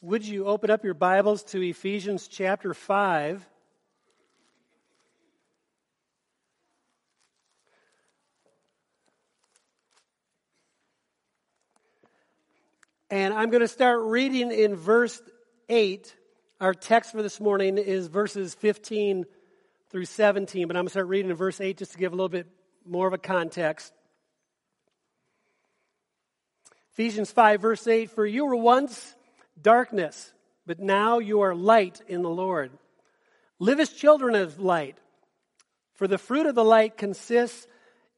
Would you open up your Bibles to Ephesians chapter 5? And I'm going to start reading in verse 8. Our text for this morning is verses 15 through 17, but I'm going to start reading in verse 8 just to give a little bit more of a context. Ephesians 5, verse 8 For you were once darkness, but now you are light in the Lord. Live as children of light, for the fruit of the light consists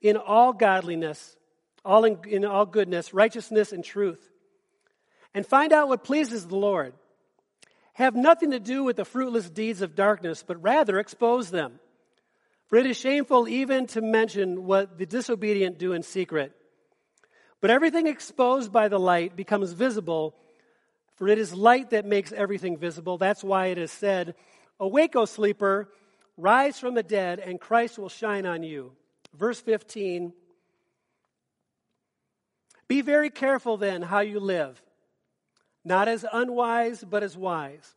in all godliness, all in, in all goodness, righteousness, and truth. And find out what pleases the Lord. Have nothing to do with the fruitless deeds of darkness, but rather expose them. For it is shameful even to mention what the disobedient do in secret. But everything exposed by the light becomes visible for it is light that makes everything visible. That's why it is said, Awake, O sleeper, rise from the dead, and Christ will shine on you. Verse 15 Be very careful then how you live, not as unwise, but as wise,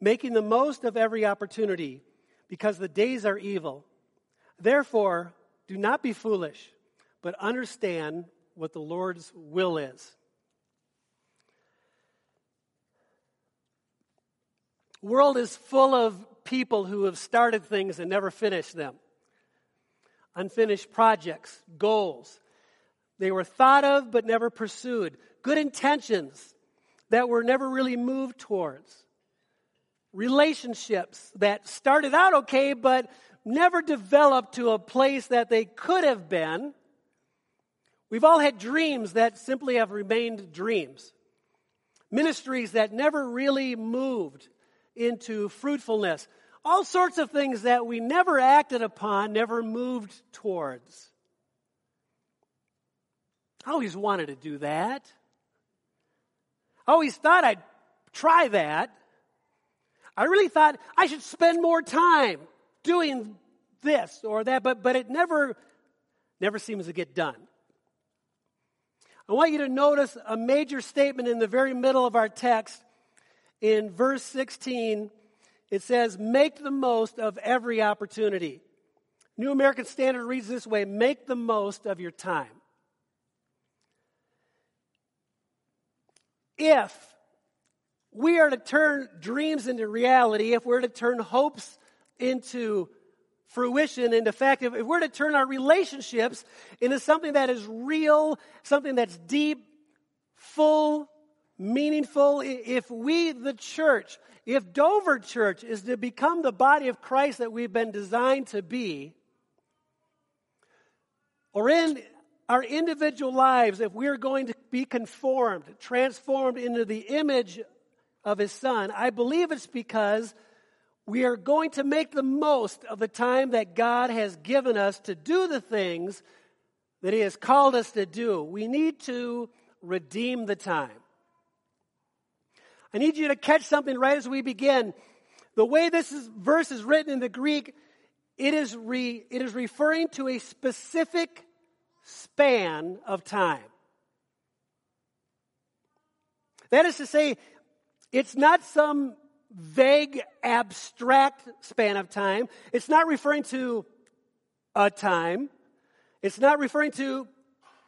making the most of every opportunity, because the days are evil. Therefore, do not be foolish, but understand what the Lord's will is. World is full of people who have started things and never finished them. Unfinished projects, goals. They were thought of but never pursued. Good intentions that were never really moved towards. Relationships that started out okay but never developed to a place that they could have been. We've all had dreams that simply have remained dreams. Ministries that never really moved into fruitfulness. All sorts of things that we never acted upon, never moved towards. I always wanted to do that. I always thought I'd try that. I really thought I should spend more time doing this or that, but, but it never, never seems to get done. I want you to notice a major statement in the very middle of our text in verse 16, it says, Make the most of every opportunity. New American Standard reads this way Make the most of your time. If we are to turn dreams into reality, if we're to turn hopes into fruition, into fact, if we're to turn our relationships into something that is real, something that's deep, full, meaningful if we, the church, if Dover Church is to become the body of Christ that we've been designed to be, or in our individual lives, if we're going to be conformed, transformed into the image of His Son, I believe it's because we are going to make the most of the time that God has given us to do the things that He has called us to do. We need to redeem the time. I need you to catch something right as we begin. The way this is, verse is written in the Greek, it is, re, it is referring to a specific span of time. That is to say, it's not some vague, abstract span of time. It's not referring to a time. It's not referring to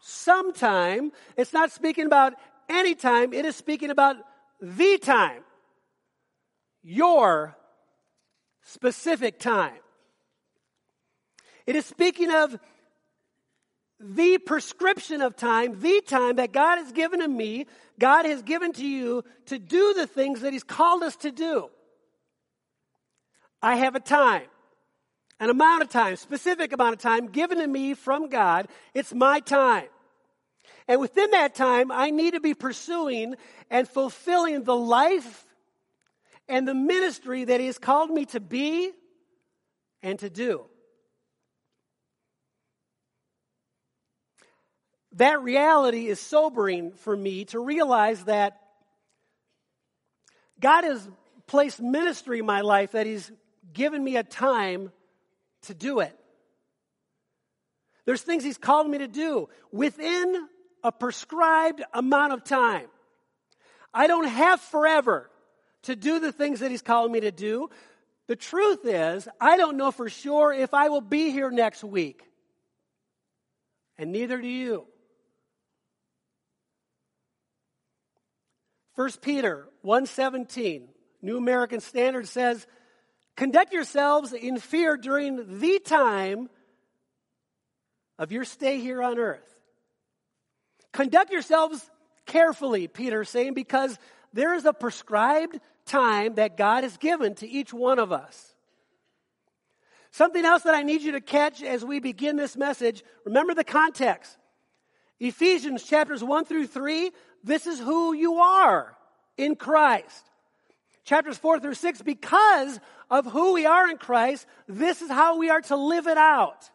some time. It's not speaking about any time. It is speaking about the time, your specific time. It is speaking of the prescription of time, the time that God has given to me, God has given to you to do the things that He's called us to do. I have a time, an amount of time, specific amount of time given to me from God. It's my time. And within that time, I need to be pursuing and fulfilling the life and the ministry that He has called me to be and to do. That reality is sobering for me to realize that God has placed ministry in my life that He's given me a time to do it. There's things He's called me to do within a prescribed amount of time. I don't have forever to do the things that He's calling me to do. The truth is, I don't know for sure if I will be here next week. And neither do you. 1 Peter 1:17, New American Standard says, "Conduct yourselves in fear during the time of your stay here on earth. Conduct yourselves carefully, Peter is saying, because there is a prescribed time that God has given to each one of us. Something else that I need you to catch as we begin this message, remember the context. Ephesians chapters 1 through 3, this is who you are in Christ. Chapters 4 through 6, because of who we are in Christ, this is how we are to live it out.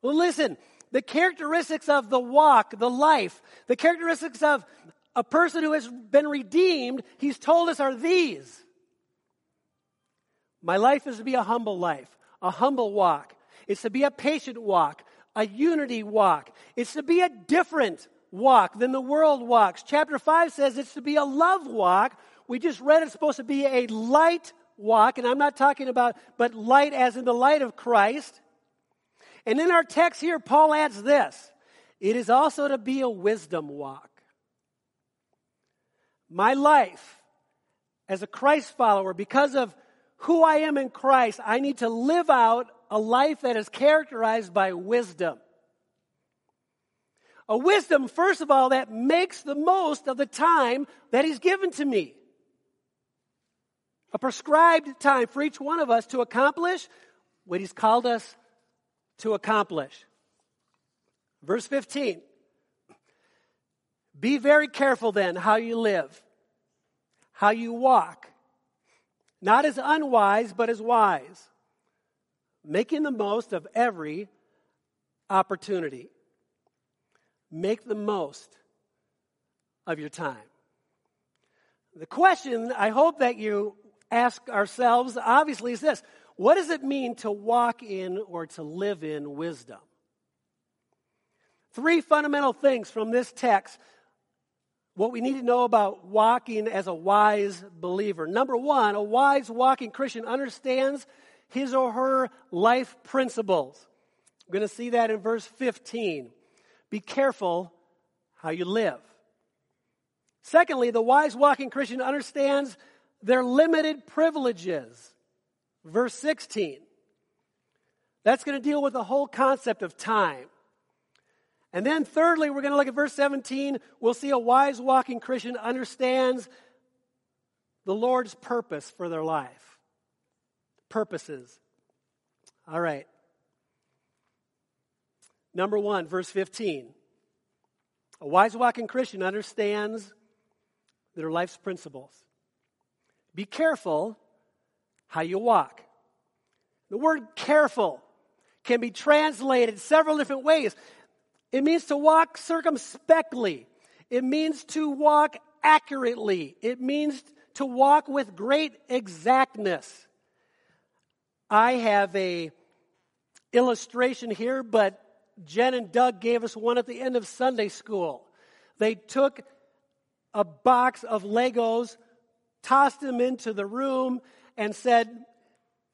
Well, listen, the characteristics of the walk, the life, the characteristics of a person who has been redeemed, he's told us are these. My life is to be a humble life, a humble walk. It's to be a patient walk, a unity walk. It's to be a different walk than the world walks. Chapter 5 says it's to be a love walk. We just read it's supposed to be a light walk, and I'm not talking about, but light as in the light of Christ. And in our text here, Paul adds this it is also to be a wisdom walk. My life as a Christ follower, because of who I am in Christ, I need to live out a life that is characterized by wisdom. A wisdom, first of all, that makes the most of the time that He's given to me. A prescribed time for each one of us to accomplish what He's called us to accomplish. Verse 15. Be very careful then how you live, how you walk, not as unwise, but as wise, making the most of every opportunity. Make the most of your time. The question I hope that you ask ourselves, obviously, is this what does it mean to walk in or to live in wisdom? Three fundamental things from this text. What we need to know about walking as a wise believer. Number one, a wise walking Christian understands his or her life principles. We're going to see that in verse 15. Be careful how you live. Secondly, the wise walking Christian understands their limited privileges. Verse 16. That's going to deal with the whole concept of time. And then, thirdly, we're going to look at verse 17. We'll see a wise walking Christian understands the Lord's purpose for their life. Purposes. All right. Number one, verse 15. A wise walking Christian understands their life's principles. Be careful how you walk. The word careful can be translated several different ways. It means to walk circumspectly. It means to walk accurately. It means to walk with great exactness. I have a illustration here, but Jen and Doug gave us one at the end of Sunday school. They took a box of Legos, tossed them into the room, and said,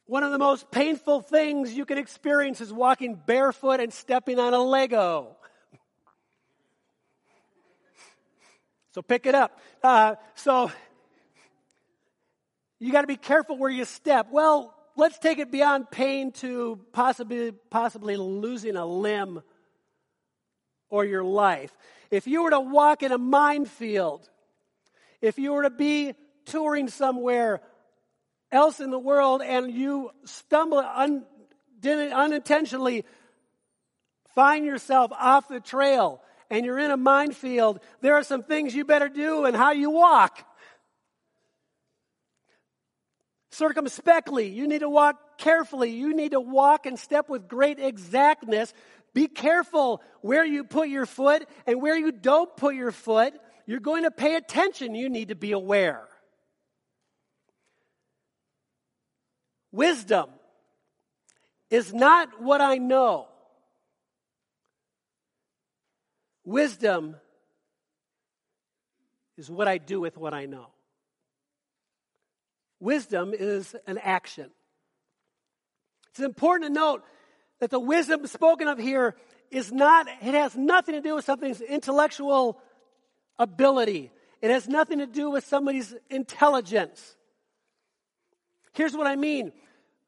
one of the most painful things you can experience is walking barefoot and stepping on a Lego. So pick it up. Uh, so you got to be careful where you step. Well, let's take it beyond pain to possibly possibly losing a limb or your life. If you were to walk in a minefield, if you were to be touring somewhere else in the world and you stumble un, unintentionally find yourself off the trail and you're in a minefield, there are some things you better do and how you walk. Circumspectly, you need to walk carefully. You need to walk and step with great exactness. Be careful where you put your foot and where you don't put your foot. You're going to pay attention. You need to be aware. Wisdom is not what I know. Wisdom is what I do with what I know. Wisdom is an action. It's important to note that the wisdom spoken of here is not, it has nothing to do with something's intellectual ability. It has nothing to do with somebody's intelligence. Here's what I mean.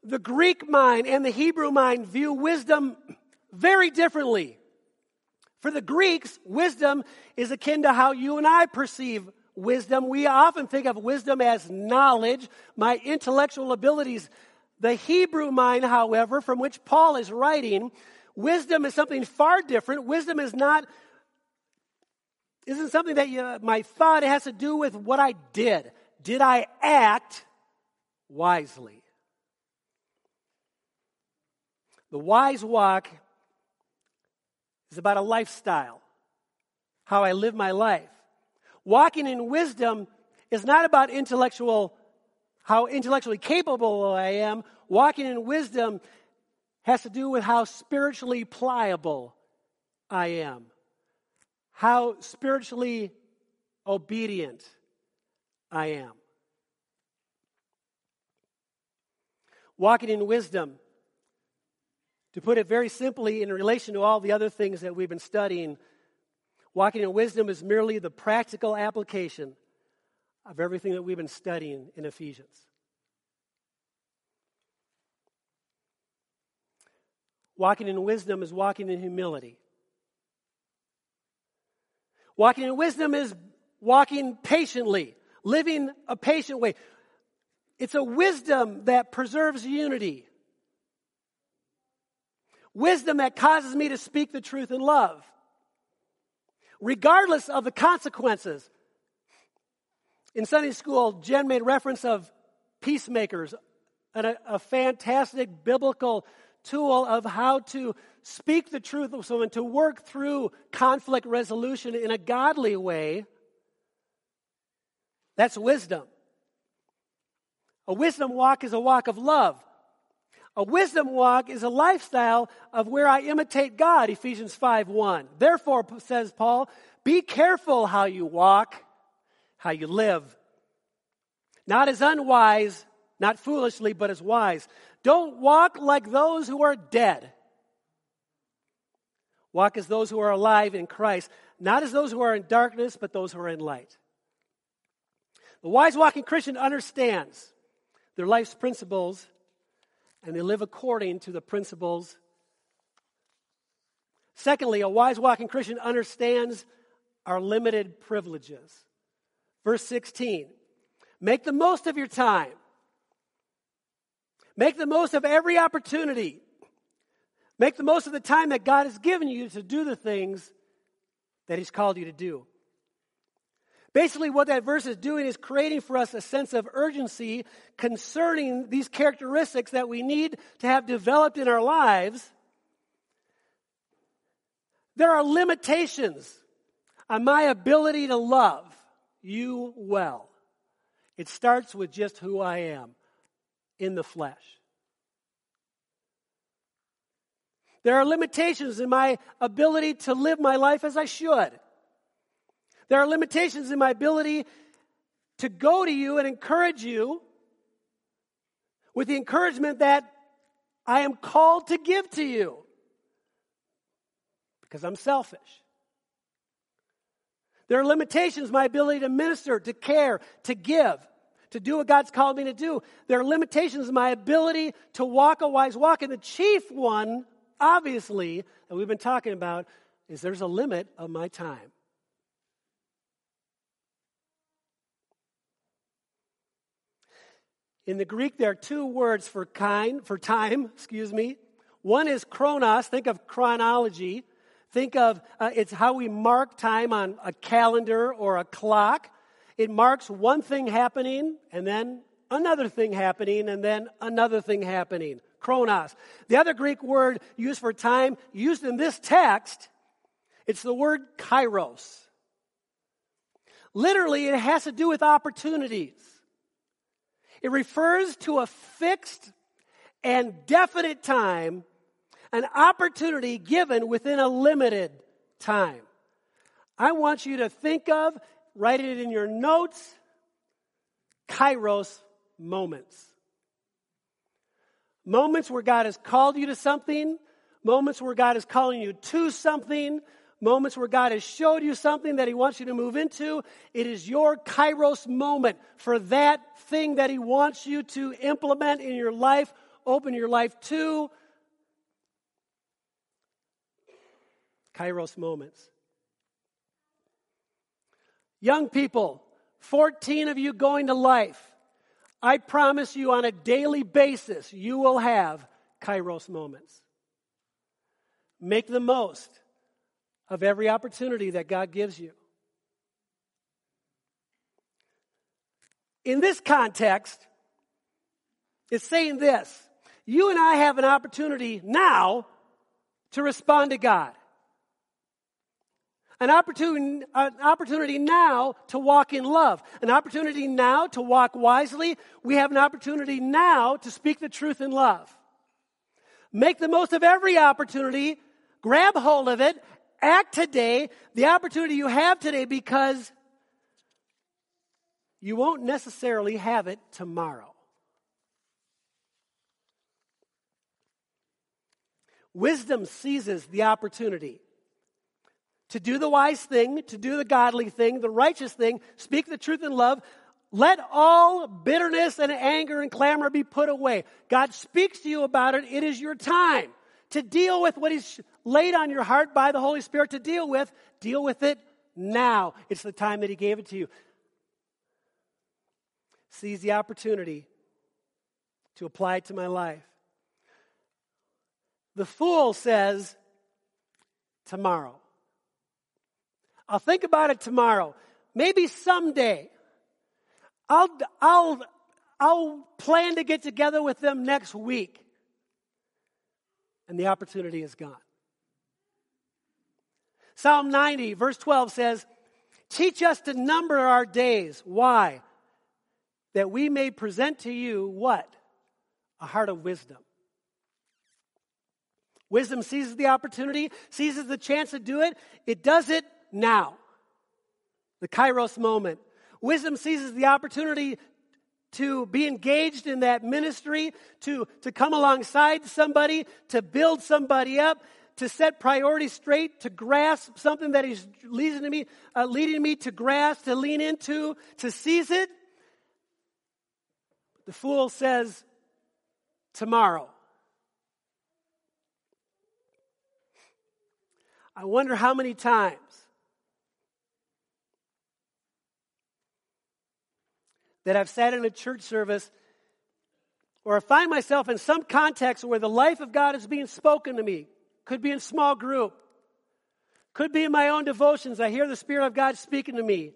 The Greek mind and the Hebrew mind view wisdom very differently. For the Greeks, wisdom is akin to how you and I perceive wisdom. We often think of wisdom as knowledge, my intellectual abilities. The Hebrew mind, however, from which Paul is writing, wisdom is something far different. Wisdom is not isn't something that you, my thought has to do with what I did. Did I act wisely? The wise walk is about a lifestyle, how I live my life. Walking in wisdom is not about intellectual, how intellectually capable I am. Walking in wisdom has to do with how spiritually pliable I am how spiritually obedient I am. Walking in wisdom, to put it very simply, in relation to all the other things that we've been studying, walking in wisdom is merely the practical application of everything that we've been studying in Ephesians. Walking in wisdom is walking in humility. Walking in wisdom is walking patiently, living a patient way. It's a wisdom that preserves unity. Wisdom that causes me to speak the truth in love, regardless of the consequences. In Sunday school, Jen made reference of peacemakers, and a, a fantastic biblical tool of how to speak the truth of someone, to work through conflict resolution in a godly way, that's wisdom. A wisdom walk is a walk of love. A wisdom walk is a lifestyle of where I imitate God, Ephesians 5 1. Therefore, says Paul, be careful how you walk, how you live. Not as unwise, not foolishly, but as wise. Don't walk like those who are dead Walk as those who are alive in Christ, not as those who are in darkness, but those who are in light. The wise walking Christian understands their life's principles and they live according to the principles. Secondly, a wise walking Christian understands our limited privileges. Verse 16 Make the most of your time, make the most of every opportunity Make the most of the time that God has given you to do the things that He's called you to do. Basically, what that verse is doing is creating for us a sense of urgency concerning these characteristics that we need to have developed in our lives. There are limitations on my ability to love you well. It starts with just who I am in the flesh. There are limitations in my ability to live my life as I should. There are limitations in my ability to go to you and encourage you with the encouragement that I am called to give to you because I'm selfish. There are limitations in my ability to minister, to care, to give, to do what God's called me to do. There are limitations in my ability to walk a wise walk, and the chief one obviously, that we've been talking about, is there's a limit of my time. In the Greek, there are two words for kind, for time, excuse me. One is chronos, think of chronology. Think of uh, it's how we mark time on a calendar or a clock. It marks one thing happening and then another thing happening and then another thing happening chronos. The other Greek word used for time, used in this text, it's the word kairos. Literally, it has to do with opportunities. It refers to a fixed and definite time, an opportunity given within a limited time. I want you to think of write it in your notes. Kairos moments. Moments where God has called you to something, moments where God is calling you to something, moments where God has showed you something that He wants you to move into. It is your kairos moment for that thing that He wants you to implement in your life, open your life to. Kairos moments. Young people, 14 of you going to life, I promise you on a daily basis, you will have Kairos moments. Make the most of every opportunity that God gives you. In this context, it's saying this you and I have an opportunity now to respond to God. An opportunity, an opportunity now to walk in love. An opportunity now to walk wisely. We have an opportunity now to speak the truth in love. Make the most of every opportunity. Grab hold of it. Act today. The opportunity you have today because you won't necessarily have it tomorrow. Wisdom seizes the opportunity to do the wise thing, to do the godly thing, the righteous thing, speak the truth in love. Let all bitterness and anger and clamor be put away. God speaks to you about it. It is your time to deal with what He's laid on your heart by the Holy Spirit to deal with. Deal with it now. It's the time that He gave it to you. Seize the opportunity to apply it to my life. The fool says, tomorrow. I'll think about it tomorrow. Maybe someday. I'll, I'll, I'll plan to get together with them next week. And the opportunity is gone. Psalm 90, verse 12 says, Teach us to number our days. Why? That we may present to you what? A heart of wisdom. Wisdom seizes the opportunity, seizes the chance to do it. It does it now. The kairos moment. Wisdom seizes the opportunity to be engaged in that ministry, to, to come alongside somebody, to build somebody up, to set priorities straight, to grasp something that He's leading me, uh, leading me to grasp, to lean into, to seize it. The fool says, tomorrow. I wonder how many times that I've sat in a church service or I find myself in some context where the life of God is being spoken to me. Could be in small group. Could be in my own devotions. I hear the Spirit of God speaking to me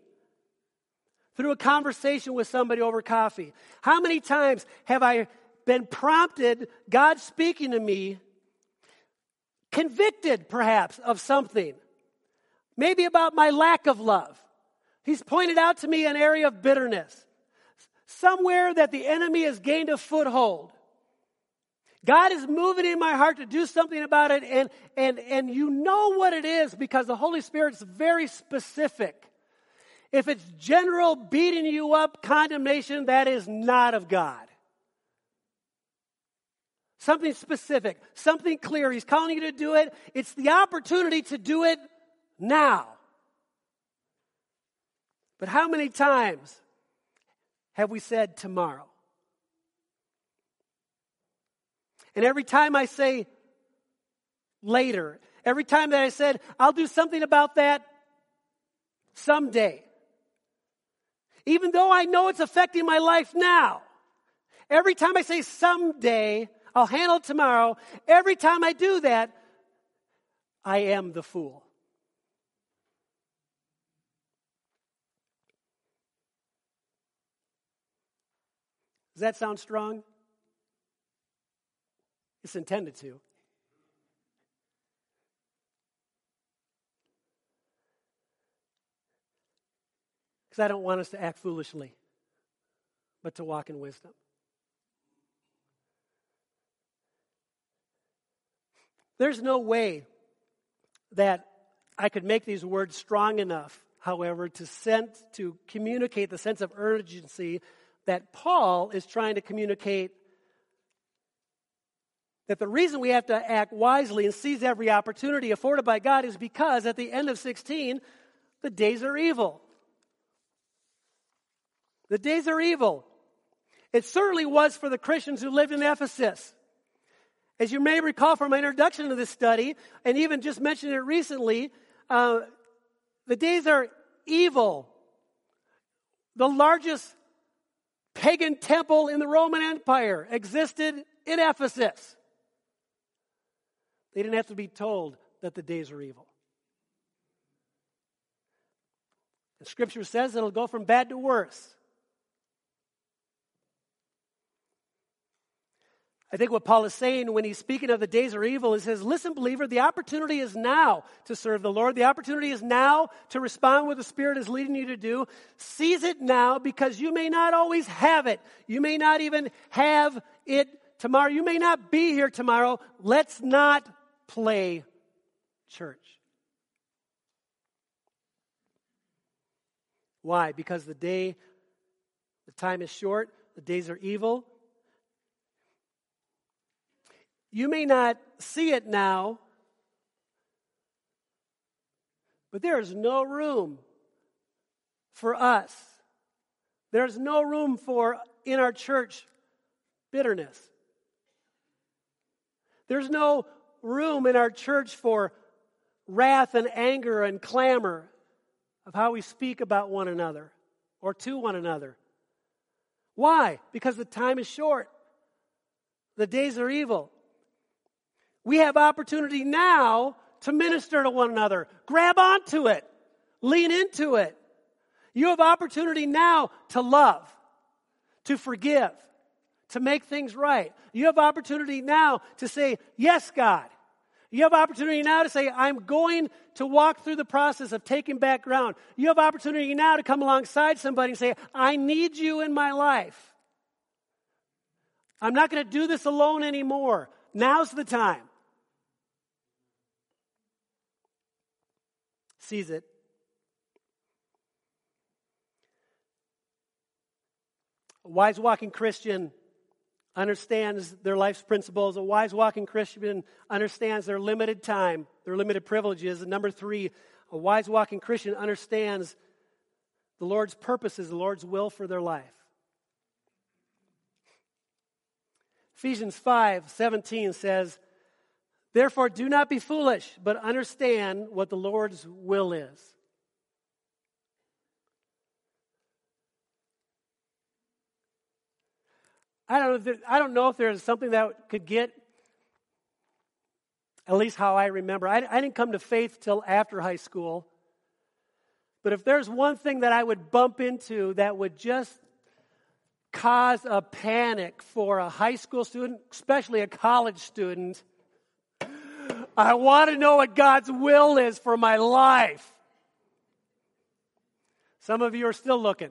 through a conversation with somebody over coffee. How many times have I been prompted, God speaking to me, convicted perhaps of something? Maybe about my lack of love. He's pointed out to me an area of bitterness somewhere that the enemy has gained a foothold. God is moving in my heart to do something about it, and, and, and you know what it is because the Holy Spirit is very specific. If it's general beating you up condemnation, that is not of God. Something specific, something clear. He's calling you to do it. It's the opportunity to do it now. But how many times have we said tomorrow? And every time I say later, every time that I said, I'll do something about that someday, even though I know it's affecting my life now, every time I say someday, I'll handle it tomorrow, every time I do that, I am the fool. Does that sound strong? It's intended to. Because I don't want us to act foolishly, but to walk in wisdom. There's no way that I could make these words strong enough however, to sense, to communicate the sense of urgency that Paul is trying to communicate that the reason we have to act wisely and seize every opportunity afforded by God is because at the end of 16, the days are evil. The days are evil. It certainly was for the Christians who lived in Ephesus. As you may recall from my introduction to this study, and even just mentioned it recently, uh, the days are evil. The largest pagan temple in the Roman Empire existed in Ephesus. They didn't have to be told that the days are evil. The scripture says it'll go from bad to worse. I think what Paul is saying when he's speaking of the days are evil is says, listen, believer, the opportunity is now to serve the Lord. The opportunity is now to respond what the Spirit is leading you to do. Seize it now because you may not always have it. You may not even have it tomorrow. You may not be here tomorrow. Let's not play church. Why? Because the day, the time is short, the days are evil. You may not see it now, but there is no room for us. There's no room for, in our church, bitterness. There's no room in our church for wrath and anger and clamor of how we speak about one another or to one another. Why? Because the time is short. The days are evil. We have opportunity now to minister to one another. Grab onto it. Lean into it. You have opportunity now to love, to forgive, to make things right. You have opportunity now to say, Yes, God. You have opportunity now to say, I'm going to walk through the process of taking back ground. You have opportunity now to come alongside somebody and say, I need you in my life. I'm not going to do this alone anymore. Now's the time. Seize it. A wise walking Christian understands their life's principles. A wise walking Christian understands their limited time, their limited privileges. And number three, a wise walking Christian understands the Lord's purposes, the Lord's will for their life. Ephesians 5 17 says, Therefore, do not be foolish, but understand what the Lord's will is. I don't, know if there, I don't know if there's something that could get, at least how I remember. I, I didn't come to faith till after high school. But if there's one thing that I would bump into that would just cause a panic for a high school student, especially a college student, I want to know what God's will is for my life. Some of you are still looking.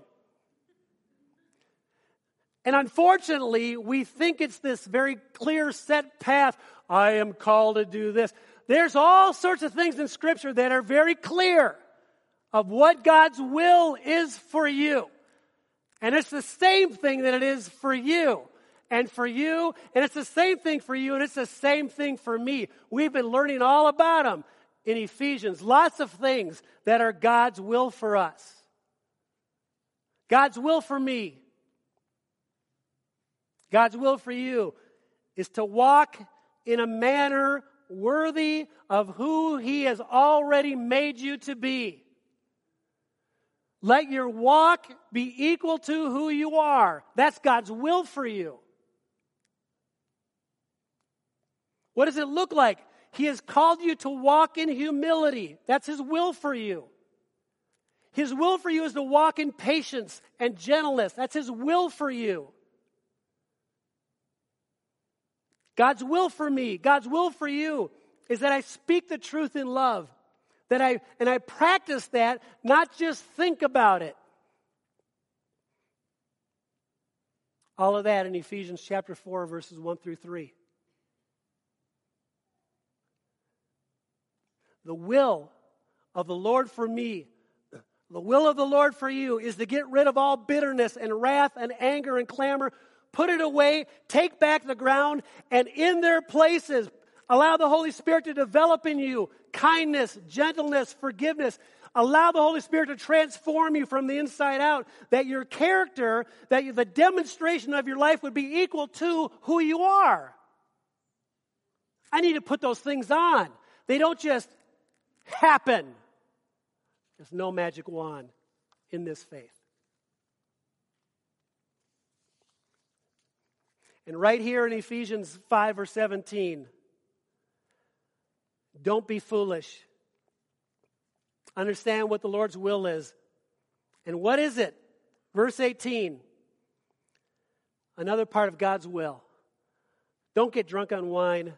And unfortunately, we think it's this very clear set path. I am called to do this. There's all sorts of things in Scripture that are very clear of what God's will is for you. And it's the same thing that it is for you and for you, and it's the same thing for you, and it's the same thing for me. We've been learning all about them in Ephesians. Lots of things that are God's will for us. God's will for me. God's will for you is to walk in a manner worthy of who He has already made you to be. Let your walk be equal to who you are. That's God's will for you. What does it look like? He has called you to walk in humility. That's His will for you. His will for you is to walk in patience and gentleness. That's His will for you. God's will for me, God's will for you is that I speak the truth in love. That I and I practice that, not just think about it. All of that in Ephesians chapter 4 verses 1 through 3. The will of the Lord for me, The will of the Lord for you is to get rid of all bitterness and wrath and anger and clamor. Put it away, take back the ground, and in their places, allow the Holy Spirit to develop in you kindness, gentleness, forgiveness. Allow the Holy Spirit to transform you from the inside out, that your character, that you, the demonstration of your life would be equal to who you are. I need to put those things on. They don't just happen. There's no magic wand in this faith. And right here in Ephesians 5 or 17, don't be foolish. Understand what the Lord's will is. And what is it? Verse 18. Another part of God's will. Don't get drunk on wine.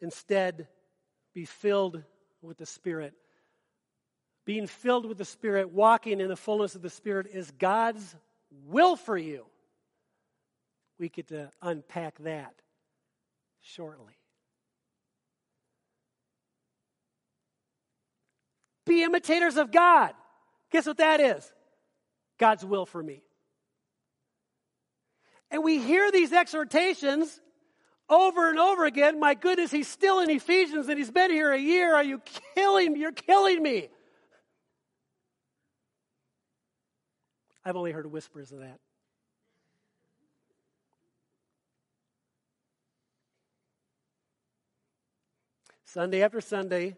Instead, be filled with the Spirit. Being filled with the Spirit, walking in the fullness of the Spirit, is God's will for you. We get to unpack that shortly. Be imitators of God. Guess what that is? God's will for me. And we hear these exhortations over and over again. My goodness, he's still in Ephesians and he's been here a year. Are you killing me? You're killing me. I've only heard whispers of that. Sunday after Sunday,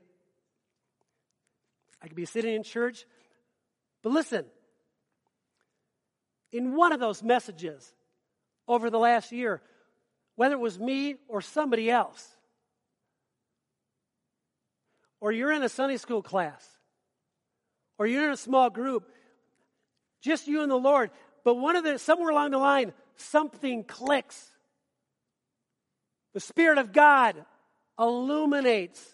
I could be sitting in church. But listen, in one of those messages over the last year, whether it was me or somebody else, or you're in a Sunday school class, or you're in a small group, just you and the Lord, but one of the, somewhere along the line, something clicks. The Spirit of God illuminates,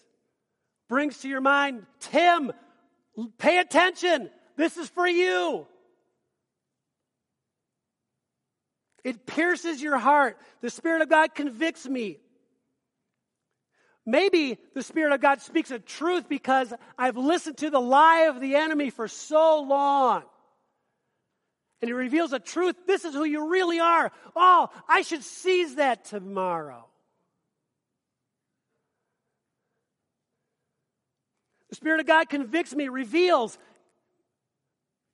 brings to your mind, Tim, Pay attention. This is for you. It pierces your heart. The Spirit of God convicts me. Maybe the Spirit of God speaks a truth because I've listened to the lie of the enemy for so long. And it reveals a truth. This is who you really are. Oh, I should seize that tomorrow. The Spirit of God convicts me, reveals.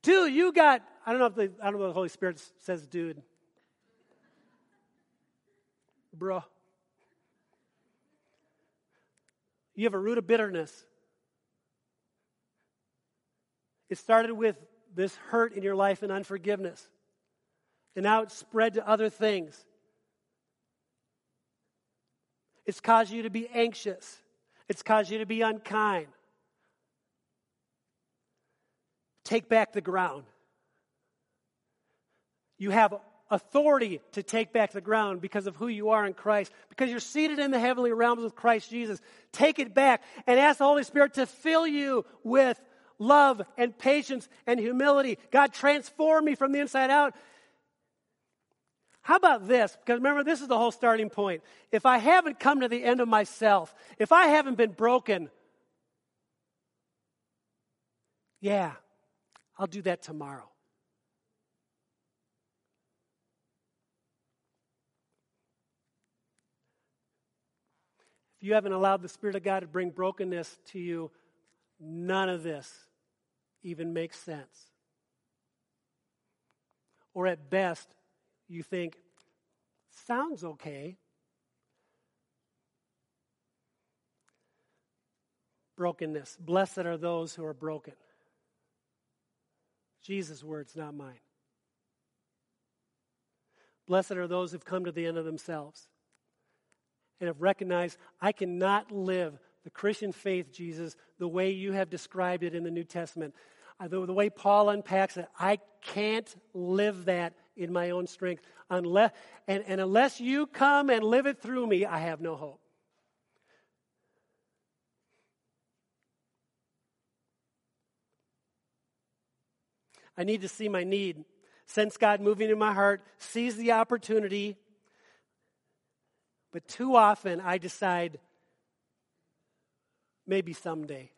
Dude, you got, I don't know if the, I don't know if the Holy Spirit says dude. Bro. You have a root of bitterness. It started with this hurt in your life and unforgiveness. And now it's spread to other things. It's caused you to be anxious. It's caused you to be unkind. take back the ground. You have authority to take back the ground because of who you are in Christ, because you're seated in the heavenly realms with Christ Jesus. Take it back and ask the Holy Spirit to fill you with love and patience and humility. God, transform me from the inside out. How about this? Because remember, this is the whole starting point. If I haven't come to the end of myself, if I haven't been broken, yeah, I'll do that tomorrow. If you haven't allowed the Spirit of God to bring brokenness to you, none of this even makes sense. Or at best, you think, sounds okay. Brokenness. Blessed are those who are broken. Jesus' words, not mine. Blessed are those who've come to the end of themselves and have recognized I cannot live the Christian faith, Jesus, the way you have described it in the New Testament. The, the way Paul unpacks it, I can't live that in my own strength. Unless, and, and unless you come and live it through me, I have no hope. I need to see my need. Sense God moving in my heart, seize the opportunity. But too often I decide maybe someday,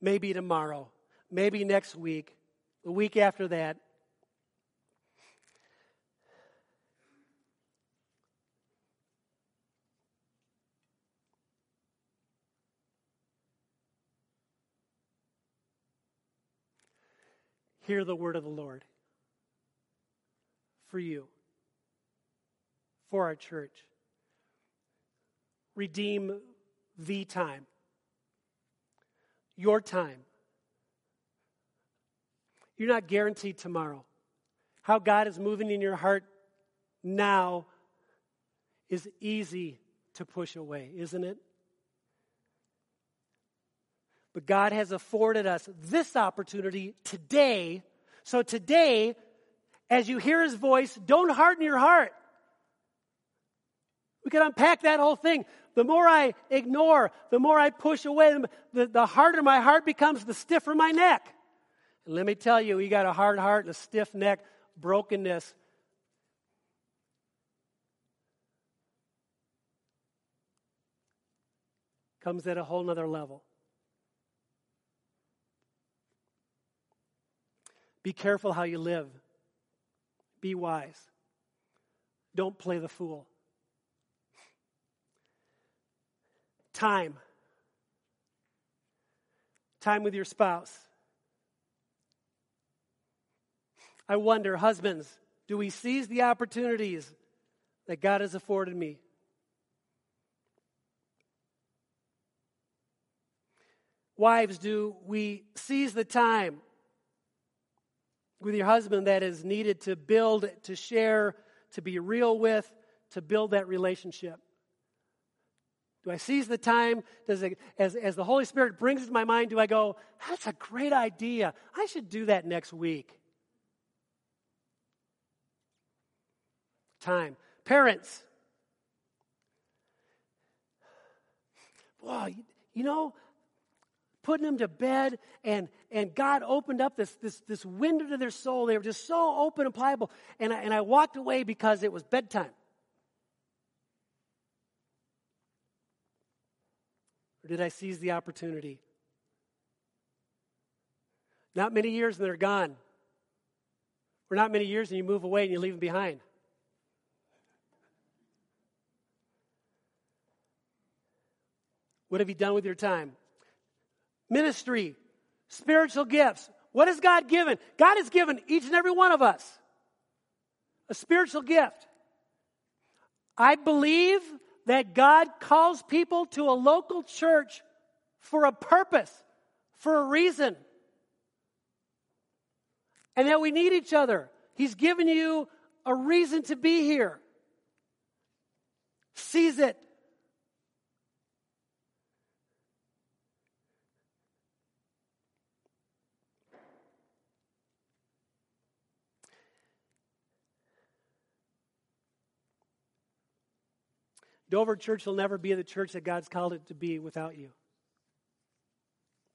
maybe tomorrow, maybe next week. the week after that. Hear the word of the Lord for you, for our church. Redeem the time, your time. You're not guaranteed tomorrow. How God is moving in your heart now is easy to push away, isn't it? But God has afforded us this opportunity today. So today, as you hear his voice, don't harden your heart. We can unpack that whole thing. The more I ignore, the more I push away, the, the harder my heart becomes, the stiffer my neck. And let me tell you, you got a hard heart and a stiff neck, brokenness. Comes at a whole nother level. Be careful how you live. Be wise. Don't play the fool. Time. Time with your spouse. I wonder, husbands, do we seize the opportunities that God has afforded me? Wives, do we seize the time with your husband that is needed to build, to share, to be real with, to build that relationship? Do I seize the time? Does it, as, as the Holy Spirit brings it to my mind, do I go, that's a great idea. I should do that next week? Time. Parents. Wow, you, you know, putting them to bed, and, and God opened up this, this, this window to their soul. They were just so open and pliable. And I, and I walked away because it was bedtime. Or did I seize the opportunity? Not many years and they're gone. Or not many years and you move away and you leave them behind. What have you done with your time? ministry, spiritual gifts. What has God given? God has given each and every one of us a spiritual gift. I believe that God calls people to a local church for a purpose, for a reason, and that we need each other. He's given you a reason to be here. Seize it. Dover Church will never be the church that God's called it to be without you.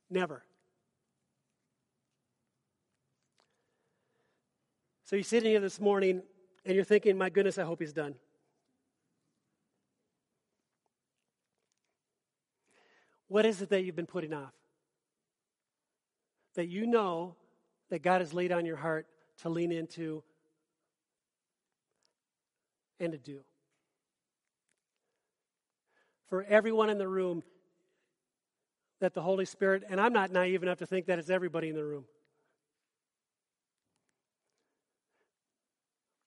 Never. So you're sitting here this morning and you're thinking, my goodness, I hope he's done. What is it that you've been putting off? That you know that God has laid on your heart to lean into and to do for everyone in the room that the Holy Spirit, and I'm not naive enough to think that it's everybody in the room.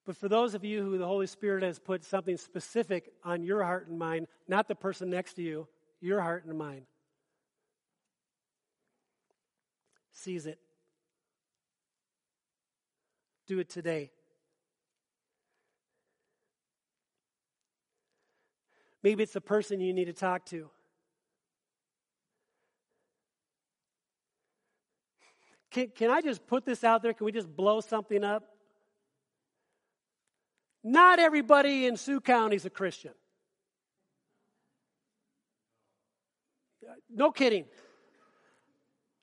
But for those of you who the Holy Spirit has put something specific on your heart and mind, not the person next to you, your heart and mind, seize it. Do it today. Maybe it's the person you need to talk to. Can, can I just put this out there? Can we just blow something up? Not everybody in Sioux County is a Christian. No kidding.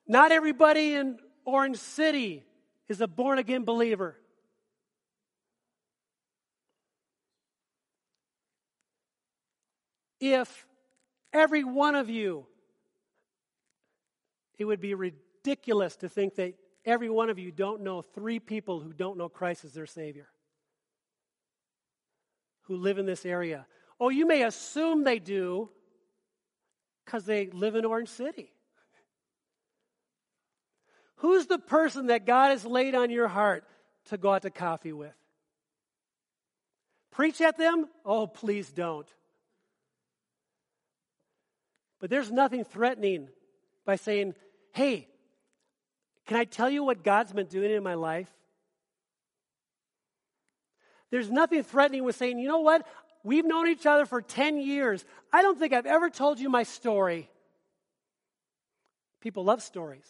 Not everybody in Orange City is a born again believer. If every one of you, it would be ridiculous to think that every one of you don't know three people who don't know Christ as their Savior, who live in this area. Oh, you may assume they do because they live in Orange City. Who's the person that God has laid on your heart to go out to coffee with? Preach at them? Oh, please don't. But there's nothing threatening by saying, hey, can I tell you what God's been doing in my life? There's nothing threatening with saying, you know what? We've known each other for 10 years. I don't think I've ever told you my story. People love stories.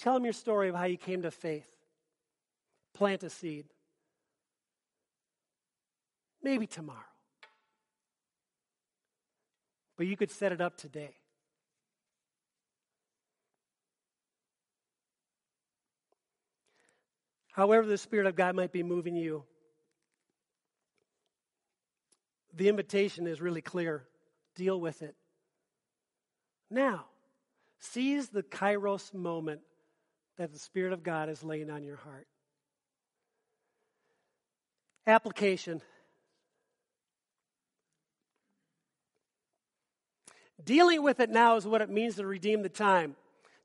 Tell them your story of how you came to faith. Plant a seed. Maybe tomorrow. You could set it up today. However, the Spirit of God might be moving you, the invitation is really clear. Deal with it. Now, seize the kairos moment that the Spirit of God is laying on your heart. Application. Dealing with it now is what it means to redeem the time,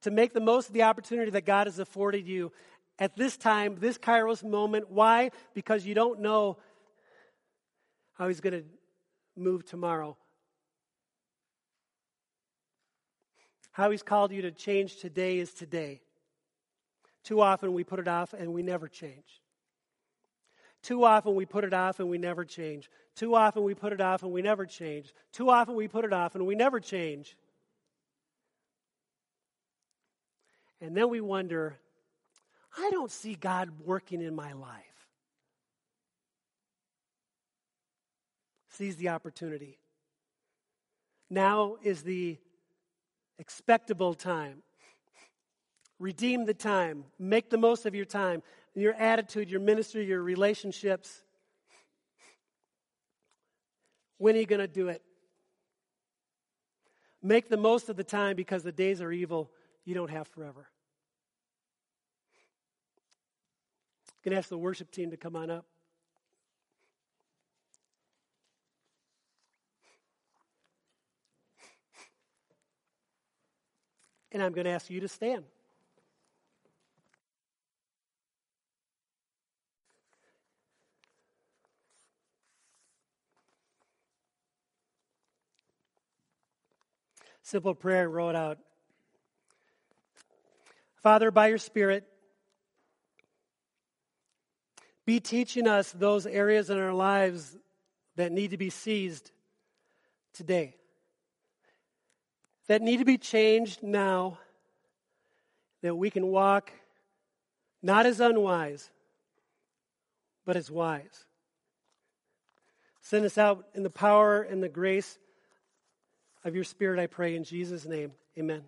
to make the most of the opportunity that God has afforded you at this time, this Kairos moment. Why? Because you don't know how He's going to move tomorrow. How He's called you to change today is today. Too often we put it off and we never change. Too often we put it off and we never change. Too often we put it off and we never change. Too often we put it off and we never change. And then we wonder, I don't see God working in my life. Seize the opportunity. Now is the expectable time. Redeem the time. Make the most of your time, your attitude, your ministry, your relationships. When are you going to do it? Make the most of the time because the days are evil. You don't have forever. I'm going to ask the worship team to come on up. And I'm going to ask you to stand. Simple prayer I wrote out. Father, by your Spirit, be teaching us those areas in our lives that need to be seized today, that need to be changed now, that we can walk not as unwise, but as wise. Send us out in the power and the grace of your Spirit, I pray in Jesus' name. Amen.